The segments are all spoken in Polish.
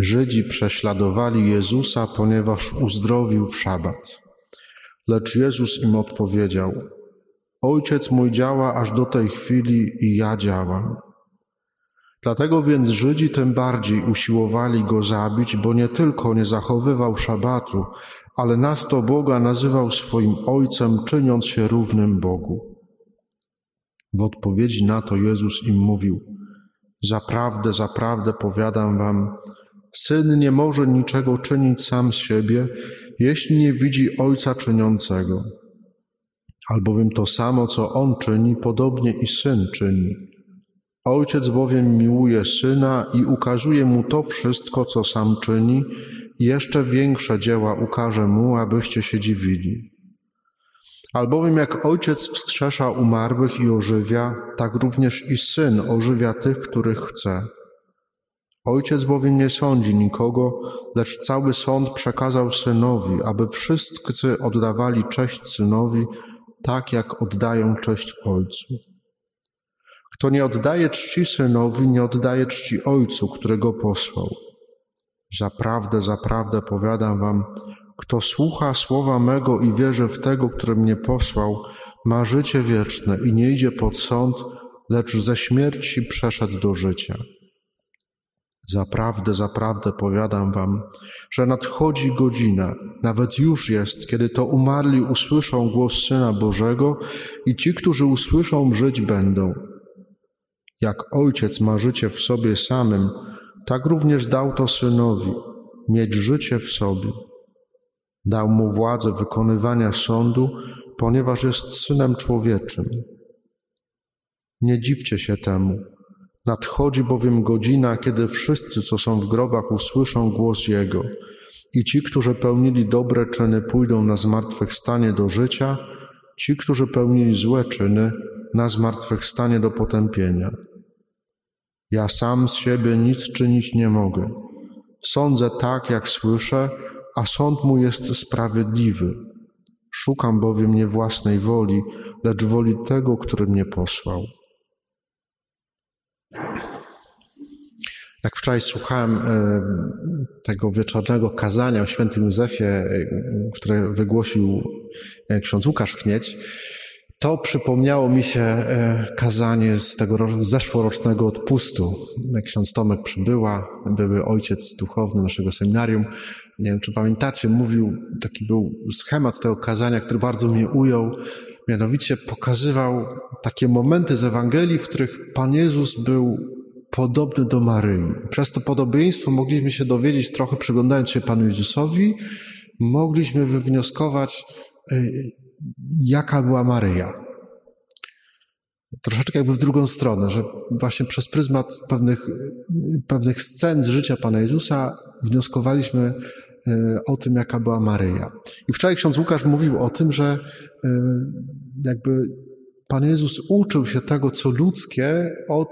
Żydzi prześladowali Jezusa, ponieważ uzdrowił w szabat. Lecz Jezus im odpowiedział: Ojciec mój działa aż do tej chwili i ja działam. Dlatego więc Żydzi tym bardziej usiłowali go zabić, bo nie tylko nie zachowywał szabatu, ale nadto Boga nazywał swoim Ojcem, czyniąc się równym Bogu. W odpowiedzi na to Jezus im mówił: Zaprawdę, zaprawdę powiadam wam, syn nie może niczego czynić sam z siebie, jeśli nie widzi Ojca czyniącego. Albowiem to samo, co on czyni, podobnie i syn czyni. Ojciec bowiem miłuje syna i ukazuje mu to wszystko, co sam czyni, jeszcze większe dzieła ukaże mu, abyście się dziwili. Albowiem jak ojciec wskrzesza umarłych i ożywia, tak również i syn ożywia tych, których chce. Ojciec bowiem nie sądzi nikogo, lecz cały sąd przekazał synowi, aby wszyscy oddawali cześć synowi, tak jak oddają cześć ojcu. Kto nie oddaje czci synowi, nie oddaje czci ojcu, którego posłał. Zaprawdę, zaprawdę powiadam wam, kto słucha słowa mego i wierzy w tego, który mnie posłał, ma życie wieczne i nie idzie pod sąd, lecz ze śmierci przeszedł do życia. Zaprawdę, zaprawdę powiadam wam, że nadchodzi godzina, nawet już jest, kiedy to umarli usłyszą głos Syna Bożego i ci, którzy usłyszą, żyć będą. Jak Ojciec ma życie w sobie samym, tak również dał to Synowi, mieć życie w sobie. Dał mu władzę wykonywania sądu, ponieważ jest Synem Człowieczym. Nie dziwcie się temu. Nadchodzi bowiem godzina, kiedy wszyscy, co są w grobach, usłyszą głos Jego. I ci, którzy pełnili dobre czyny, pójdą na zmartwychwstanie do życia, ci, którzy pełnili złe czyny, na zmartwychwstanie do potępienia. Ja sam z siebie nic czynić nie mogę. Sądzę tak, jak słyszę, a sąd mój jest sprawiedliwy. Szukam bowiem nie własnej woli, lecz woli tego, który mnie posłał. Jak wczoraj słuchałem e, tego wieczornego kazania o świętym Józefie, e, które wygłosił e, ksiądz Łukasz Knieć, to przypomniało mi się kazanie z tego zeszłorocznego odpustu. Ksiądz Tomek przybyła, były ojciec duchowny naszego seminarium. Nie wiem, czy pamiętacie, mówił, taki był schemat tego kazania, który bardzo mnie ujął. Mianowicie pokazywał takie momenty z Ewangelii, w których Pan Jezus był podobny do Maryi. Przez to podobieństwo mogliśmy się dowiedzieć, trochę przyglądając się Panu Jezusowi, mogliśmy wywnioskować, y, jaka była Maryja. Troszeczkę jakby w drugą stronę, że właśnie przez pryzmat pewnych, pewnych scen z życia Pana Jezusa wnioskowaliśmy y, o tym, jaka była Maryja. I wczoraj ksiądz Łukasz mówił o tym, że y, jakby Pan Jezus uczył się tego, co ludzkie od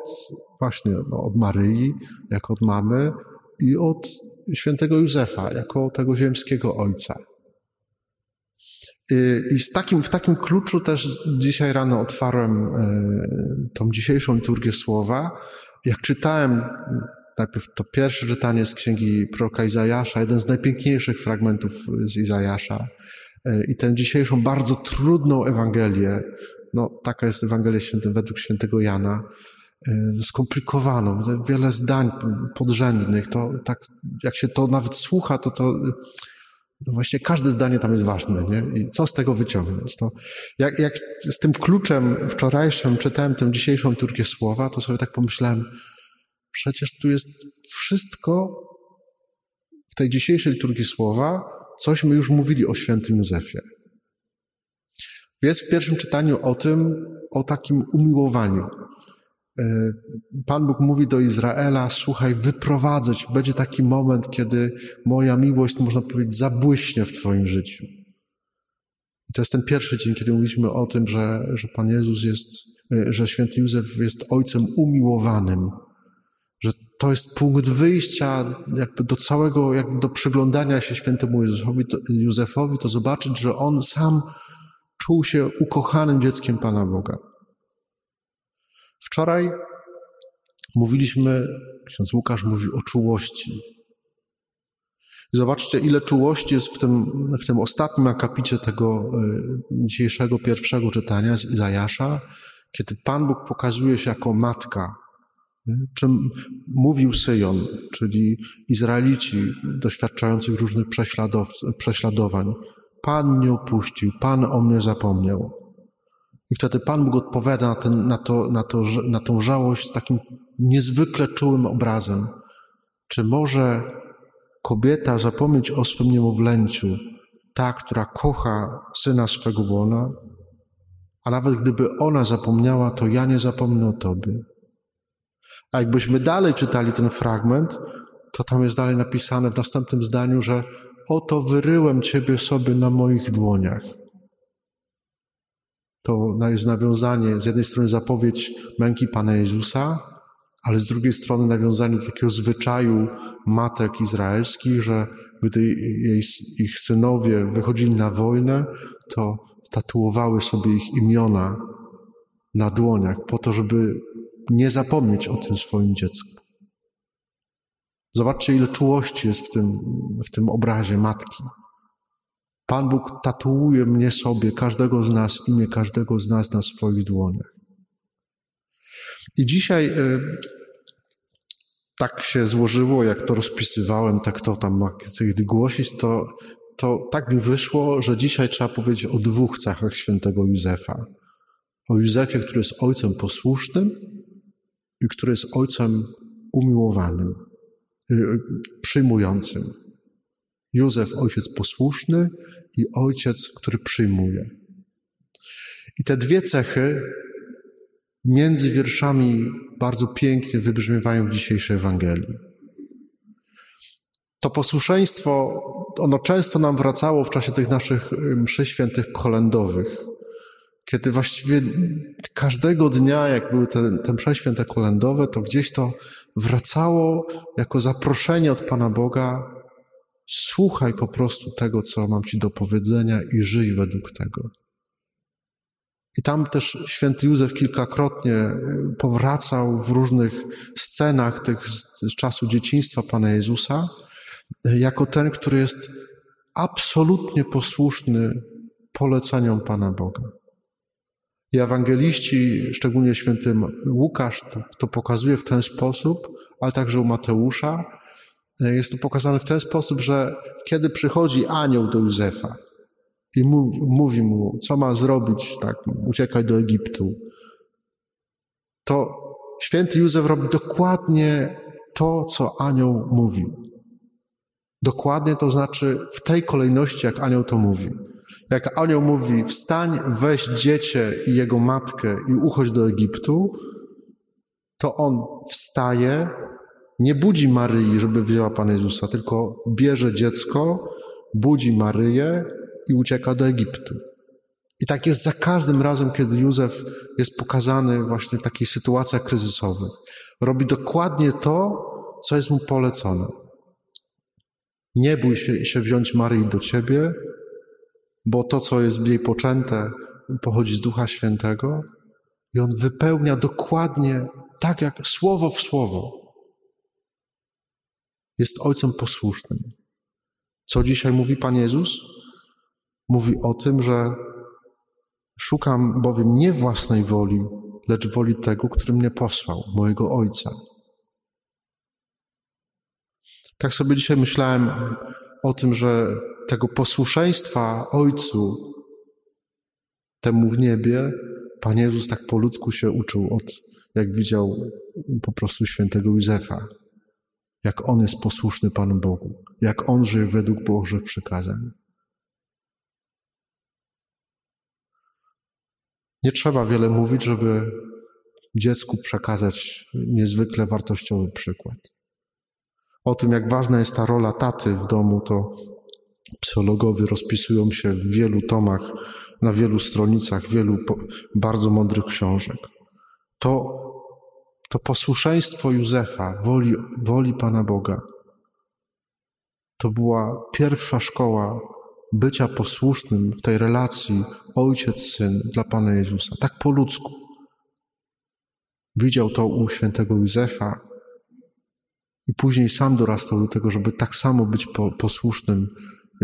właśnie no, od Maryi, jako od mamy i od świętego Józefa, jako tego ziemskiego ojca. I z takim, w takim kluczu też dzisiaj rano otwarłem e, tą dzisiejszą liturgię słowa. Jak czytałem najpierw to pierwsze czytanie z księgi proroka Izajasza, jeden z najpiękniejszych fragmentów z Izajasza, e, i tę dzisiejszą bardzo trudną Ewangelię, no taka jest Ewangelia święty, według świętego Jana, skomplikowaną, wiele zdań podrzędnych, to tak jak się to nawet słucha, to to no właśnie każde zdanie tam jest ważne, nie? I co z tego wyciągnąć? To jak, jak z tym kluczem wczorajszym czytałem tę dzisiejszą turkię słowa, to sobie tak pomyślałem, przecież tu jest wszystko w tej dzisiejszej liturgii słowa, cośmy już mówili o świętym Józefie. Jest w pierwszym czytaniu o tym, o takim umiłowaniu, Pan Bóg mówi do Izraela: Słuchaj, wyprowadzę cię. Będzie taki moment, kiedy moja miłość, można powiedzieć, zabłyśnie w Twoim życiu. I to jest ten pierwszy dzień, kiedy mówiliśmy o tym, że, że Pan Jezus jest, e, że święty Józef jest ojcem umiłowanym, że to jest punkt wyjścia jakby do całego, jakby do przyglądania się świętemu Józefowi, to, Józefowi, to zobaczyć, że on sam czuł się ukochanym dzieckiem Pana Boga. Wczoraj mówiliśmy, ksiądz Łukasz mówi o czułości. Zobaczcie, ile czułości jest w tym, w tym ostatnim akapicie tego y, dzisiejszego pierwszego czytania z Izajasza, kiedy Pan Bóg pokazuje się jako matka, czym mówił Syjon, czyli Izraelici doświadczających różnych prześladowań. Pan mnie opuścił, Pan o mnie zapomniał. I wtedy Pan Bóg odpowiada na, ten, na, to, na, to, na tą żałość z takim niezwykle czułym obrazem. Czy może kobieta zapomnieć o swym niemowlęciu, ta, która kocha syna swego łona? A nawet gdyby ona zapomniała, to ja nie zapomnę o Tobie. A jakbyśmy dalej czytali ten fragment, to tam jest dalej napisane w następnym zdaniu, że oto wyryłem Ciebie sobie na moich dłoniach. To jest nawiązanie, z jednej strony zapowiedź męki Pana Jezusa, ale z drugiej strony nawiązanie do takiego zwyczaju matek izraelskich, że gdy jej, ich synowie wychodzili na wojnę, to tatuowały sobie ich imiona na dłoniach, po to, żeby nie zapomnieć o tym swoim dziecku. Zobaczcie, ile czułości jest w tym, w tym obrazie matki. Pan Bóg tatuuje mnie sobie, każdego z nas, imię każdego z nas na swoich dłoniach. I dzisiaj y, tak się złożyło, jak to rozpisywałem, tak to tam gdy głosić, to, to tak mi wyszło, że dzisiaj trzeba powiedzieć o dwóch cechach świętego Józefa. O Józefie, który jest ojcem posłusznym i który jest ojcem umiłowanym, y, y, przyjmującym. Józef, ojciec posłuszny i ojciec, który przyjmuje. I te dwie cechy między wierszami bardzo pięknie wybrzmiewają w dzisiejszej Ewangelii. To posłuszeństwo, ono często nam wracało w czasie tych naszych y, mszy świętych kolędowych, kiedy właściwie każdego dnia, jak były te, te msze święte kolędowe, to gdzieś to wracało jako zaproszenie od Pana Boga słuchaj po prostu tego, co mam Ci do powiedzenia i żyj według tego. I tam też święty Józef kilkakrotnie y, powracał w różnych scenach tych z czasu dzieciństwa Pana Jezusa, y, jako ten, który jest absolutnie posłuszny poleceniom Pana Boga. I ewangeliści, szczególnie święty Łukasz, to, to pokazuje w ten sposób, ale także u Mateusza. Y, jest to pokazane w ten sposób, że kiedy przychodzi anioł do Józefa, i mówi, mu, co ma zrobić, tak, uciekać do Egiptu, to święty Józef robi dokładnie to, co anioł mówił. Dokładnie to znaczy w tej kolejności, jak anioł to mówi. Jak anioł mówi, wstań, weź dziecię i jego matkę i uchodź do Egiptu, to on wstaje, nie budzi Maryi, żeby wzięła Pana Jezusa, tylko bierze dziecko, budzi Maryję i ucieka do Egiptu. I tak jest za każdym razem, kiedy Józef jest pokazany właśnie w takich sytuacjach kryzysowych. Robi dokładnie to, co jest mu polecone. Nie bój się, się wziąć Maryi do ciebie, bo to, co jest w jej poczęte, pochodzi z Ducha Świętego i on wypełnia dokładnie tak, jak słowo w słowo. Jest ojcem posłusznym. Co dzisiaj mówi Pan Jezus? mówi o tym, że szukam bowiem nie własnej woli, lecz woli tego, który mnie posłał, mojego Ojca. Tak sobie dzisiaj myślałem o tym, że tego posłuszeństwa Ojcu, temu w niebie, Pan Jezus tak po ludzku się uczył od, jak widział po prostu świętego Józefa. Jak on jest posłuszny Panu Bogu, jak on żyje według Bożych przykazań. Nie trzeba wiele mówić, żeby dziecku przekazać niezwykle wartościowy przykład. O tym, jak ważna jest ta rola taty w domu, to psychologowie rozpisują się w wielu tomach, na wielu stronicach, wielu bardzo mądrych książek. To, to posłuszeństwo Józefa, woli, woli Pana Boga, to była pierwsza szkoła bycia posłusznym w tej relacji ojciec-syn dla Pana Jezusa, tak po ludzku. Widział to u świętego Józefa I później sam dorastał do tego, żeby tak samo być posłusznym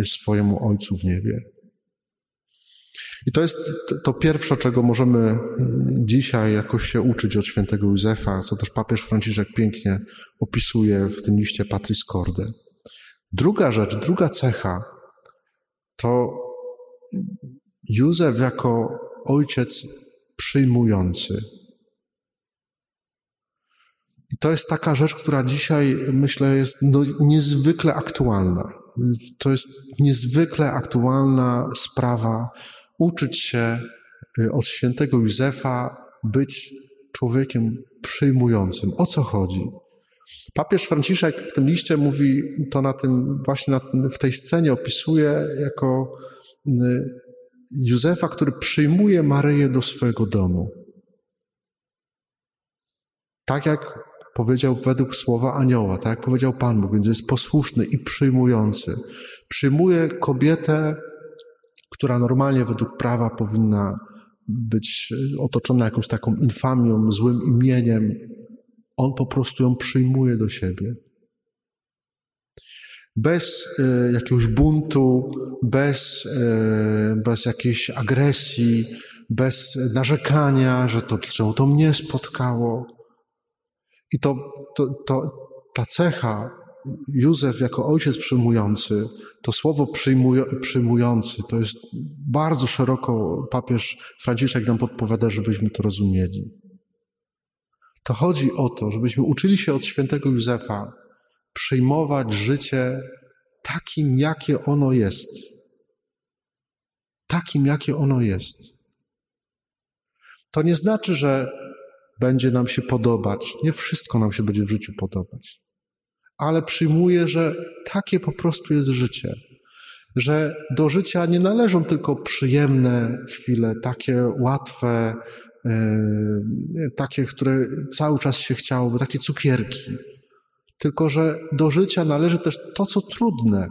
swojemu Ojcu w niebie. I to jest to pierwsze, czego możemy dzisiaj jakoś się uczyć od świętego Józefa, co też papież Franciszek pięknie opisuje w tym liście Patris Corde. Druga rzecz, druga cecha to Józef jako ojciec przyjmujący. I to jest taka rzecz, która dzisiaj, myślę, jest no, niezwykle aktualna. To jest niezwykle aktualna sprawa. Uczyć się y, od świętego Józefa być człowiekiem przyjmującym. O co chodzi? Papież Franciszek w tym liście mówi to na tym, właśnie na, w tej scenie opisuje jako y, Józefa, który przyjmuje Maryję do swojego domu. Tak jak powiedział według słowa anioła, tak jak powiedział Pan Bóg, więc jest posłuszny i przyjmujący. Przyjmuje kobietę, która normalnie według prawa powinna być otoczona jakąś taką infamią, złym imieniem. On po prostu ją przyjmuje do siebie. Bez y, jakiegoś buntu, bez, y, bez jakiejś agresji, bez narzekania, że to czemu to mnie spotkało. I to, to, to, ta cecha, Józef jako ojciec przyjmujący, to słowo przyjmuj, przyjmujący, to jest bardzo szeroko papież Franciszek nam podpowiada, żebyśmy to rozumieli. To chodzi o to, żebyśmy uczyli się od świętego Józefa przyjmować życie takim, jakie ono jest. Takim, jakie ono jest. To nie znaczy, że będzie nam się podobać. Nie wszystko nam się będzie w życiu podobać. Ale przyjmuję, że takie po prostu jest życie. Że do życia nie należą tylko przyjemne chwile, takie łatwe, yy, takie, które cały czas się chciałoby, takie cukierki. Tylko, że do życia należy też to, co trudne,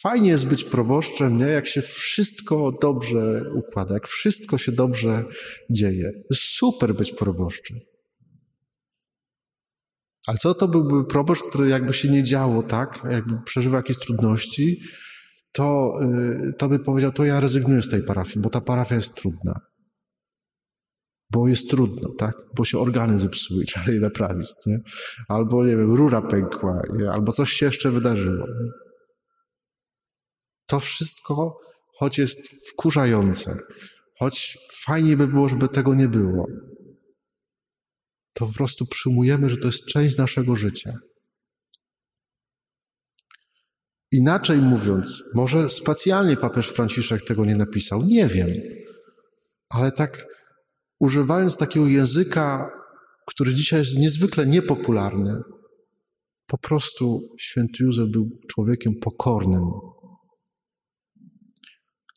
Fajnie jest być proboszczem, nie? jak się wszystko dobrze układa, jak wszystko się dobrze dzieje. Super być proboszczem. Ale co to byłby proboszcz, który jakby się nie działo, tak? Jakby przeżywał jakieś trudności, to, yy, to by powiedział, to ja rezygnuję z tej parafii, bo ta parafia jest trudna. Bo jest trudno, tak? Bo się organy zepsuły, trzeba je naprawić, nie? Albo, nie wiem, rura pękła, albo coś się jeszcze wydarzyło. To wszystko, choć jest wkurzające, choć fajnie by było, żeby tego nie było, to po prostu przyjmujemy, że to jest część naszego życia. Inaczej mówiąc, może specjalnie papież Franciszek tego nie napisał, nie wiem, ale tak używając takiego języka, który dzisiaj jest niezwykle niepopularny, po prostu święty Józef był człowiekiem pokornym,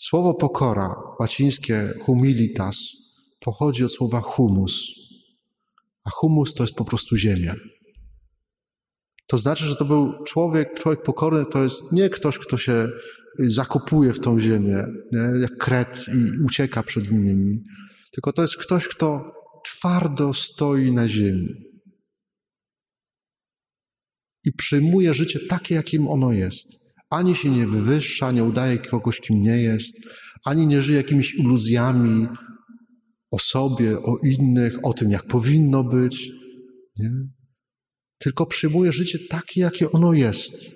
Słowo pokora, łacińskie humilitas, pochodzi od słowa humus, a humus to jest po prostu ziemia. To znaczy, że to był człowiek, człowiek pokorny to jest nie ktoś, kto się zakopuje w tą ziemię, nie? jak kret i ucieka przed innymi, tylko to jest ktoś, kto twardo stoi na ziemi i przyjmuje życie takie, jakim ono jest. Ani się nie wywyższa, nie udaje kogoś, kim nie jest, ani nie żyje jakimiś iluzjami o sobie, o innych, o tym, jak powinno być. Nie? Tylko przyjmuje życie takie, jakie ono jest.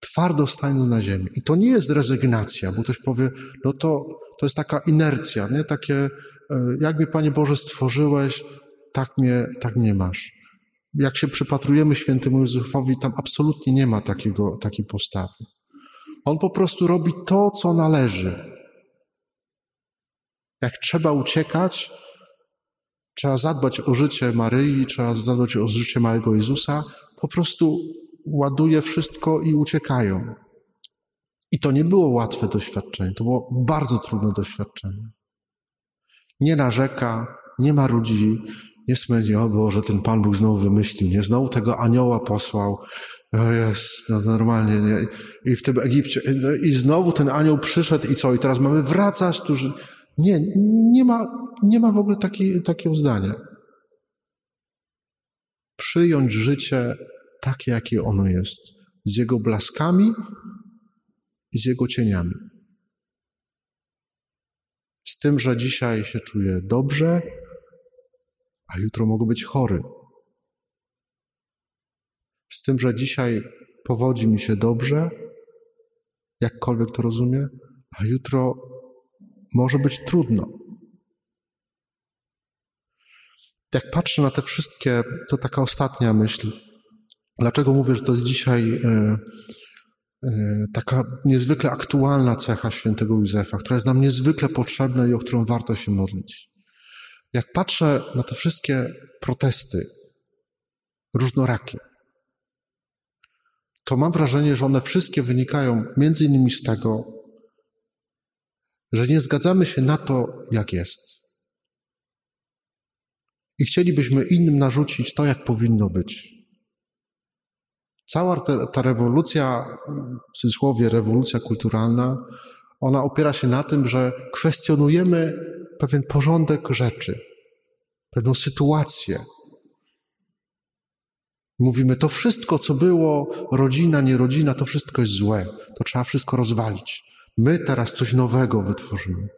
Twardo stając na ziemi. I to nie jest rezygnacja, bo ktoś powie, no to, to jest taka inercja, nie? Takie, e, jak mnie Panie Boże stworzyłeś, tak mnie, tak mnie masz jak się przypatrujemy świętemu Józefowi, tam absolutnie nie ma takiego, takiej postawy. On po prostu robi to, co należy. Jak trzeba uciekać, trzeba zadbać o życie Maryi, trzeba zadbać o życie małego Jezusa, po prostu ładuje wszystko i uciekają. I to nie było łatwe doświadczenie, to było bardzo trudne doświadczenie. Nie narzeka, nie ma ludzi, nie smędzi, o Boże, ten Pan Bóg znowu wymyślił, nie? Znowu tego anioła posłał. Jest, no normalnie, nie? I w tym Egipcie, no i znowu ten anioł przyszedł i co? I teraz mamy wracać? Którzy... Nie, nie ma, nie ma w ogóle takiej, takiego zdania. Przyjąć życie takie, jakie ono jest, z jego blaskami i z jego cieniami. Z tym, że dzisiaj się czuję dobrze, a jutro mogę być chory. Z tym, że dzisiaj powodzi mi się dobrze, jakkolwiek to rozumie, a jutro może być trudno. Jak patrzę na te wszystkie, to taka ostatnia myśl. Dlaczego mówię, że to jest dzisiaj e, e, taka niezwykle aktualna cecha świętego Józefa, która jest nam niezwykle potrzebna i o którą warto się modlić? Jak patrzę na te wszystkie protesty, różnorakie, to mam wrażenie, że one wszystkie wynikają między innymi z tego, że nie zgadzamy się na to, jak jest. I chcielibyśmy innym narzucić to, jak powinno być. Cała ta, ta rewolucja, w cudzysłowie rewolucja kulturalna, ona opiera się na tym, że kwestionujemy pewien porządek rzeczy, pewną sytuację, Mówimy, to wszystko, co było, rodzina, nie rodzina, to wszystko jest złe. To trzeba wszystko rozwalić. My teraz coś nowego wytworzymy.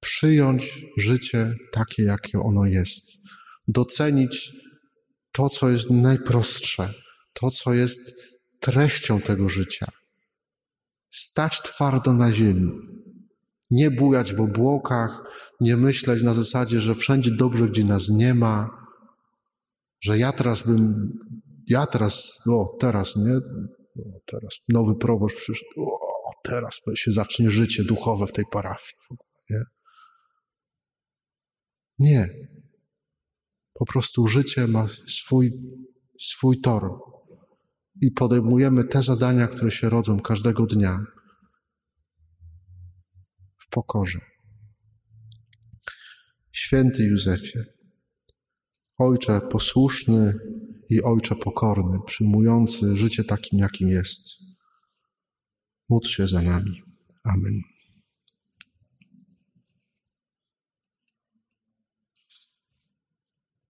Przyjąć życie takie, jakie ono jest. Docenić to, co jest najprostsze, to, co jest treścią tego życia. Stać twardo na ziemi. Nie bujać w obłokach, nie myśleć na zasadzie, że wszędzie dobrze, gdzie nas nie ma, że ja teraz bym, ja teraz, o teraz, nie, o, teraz nowy proboszcz przyszedł, o, teraz się zacznie życie duchowe w tej parafii. Nie? nie. Po prostu życie ma swój, swój tor i podejmujemy te zadania, które się rodzą każdego dnia w pokorze. Święty Józefie, Ojcze posłuszny i Ojcze pokorny, przyjmujący życie takim, jakim jest, módl się za nami. Amen.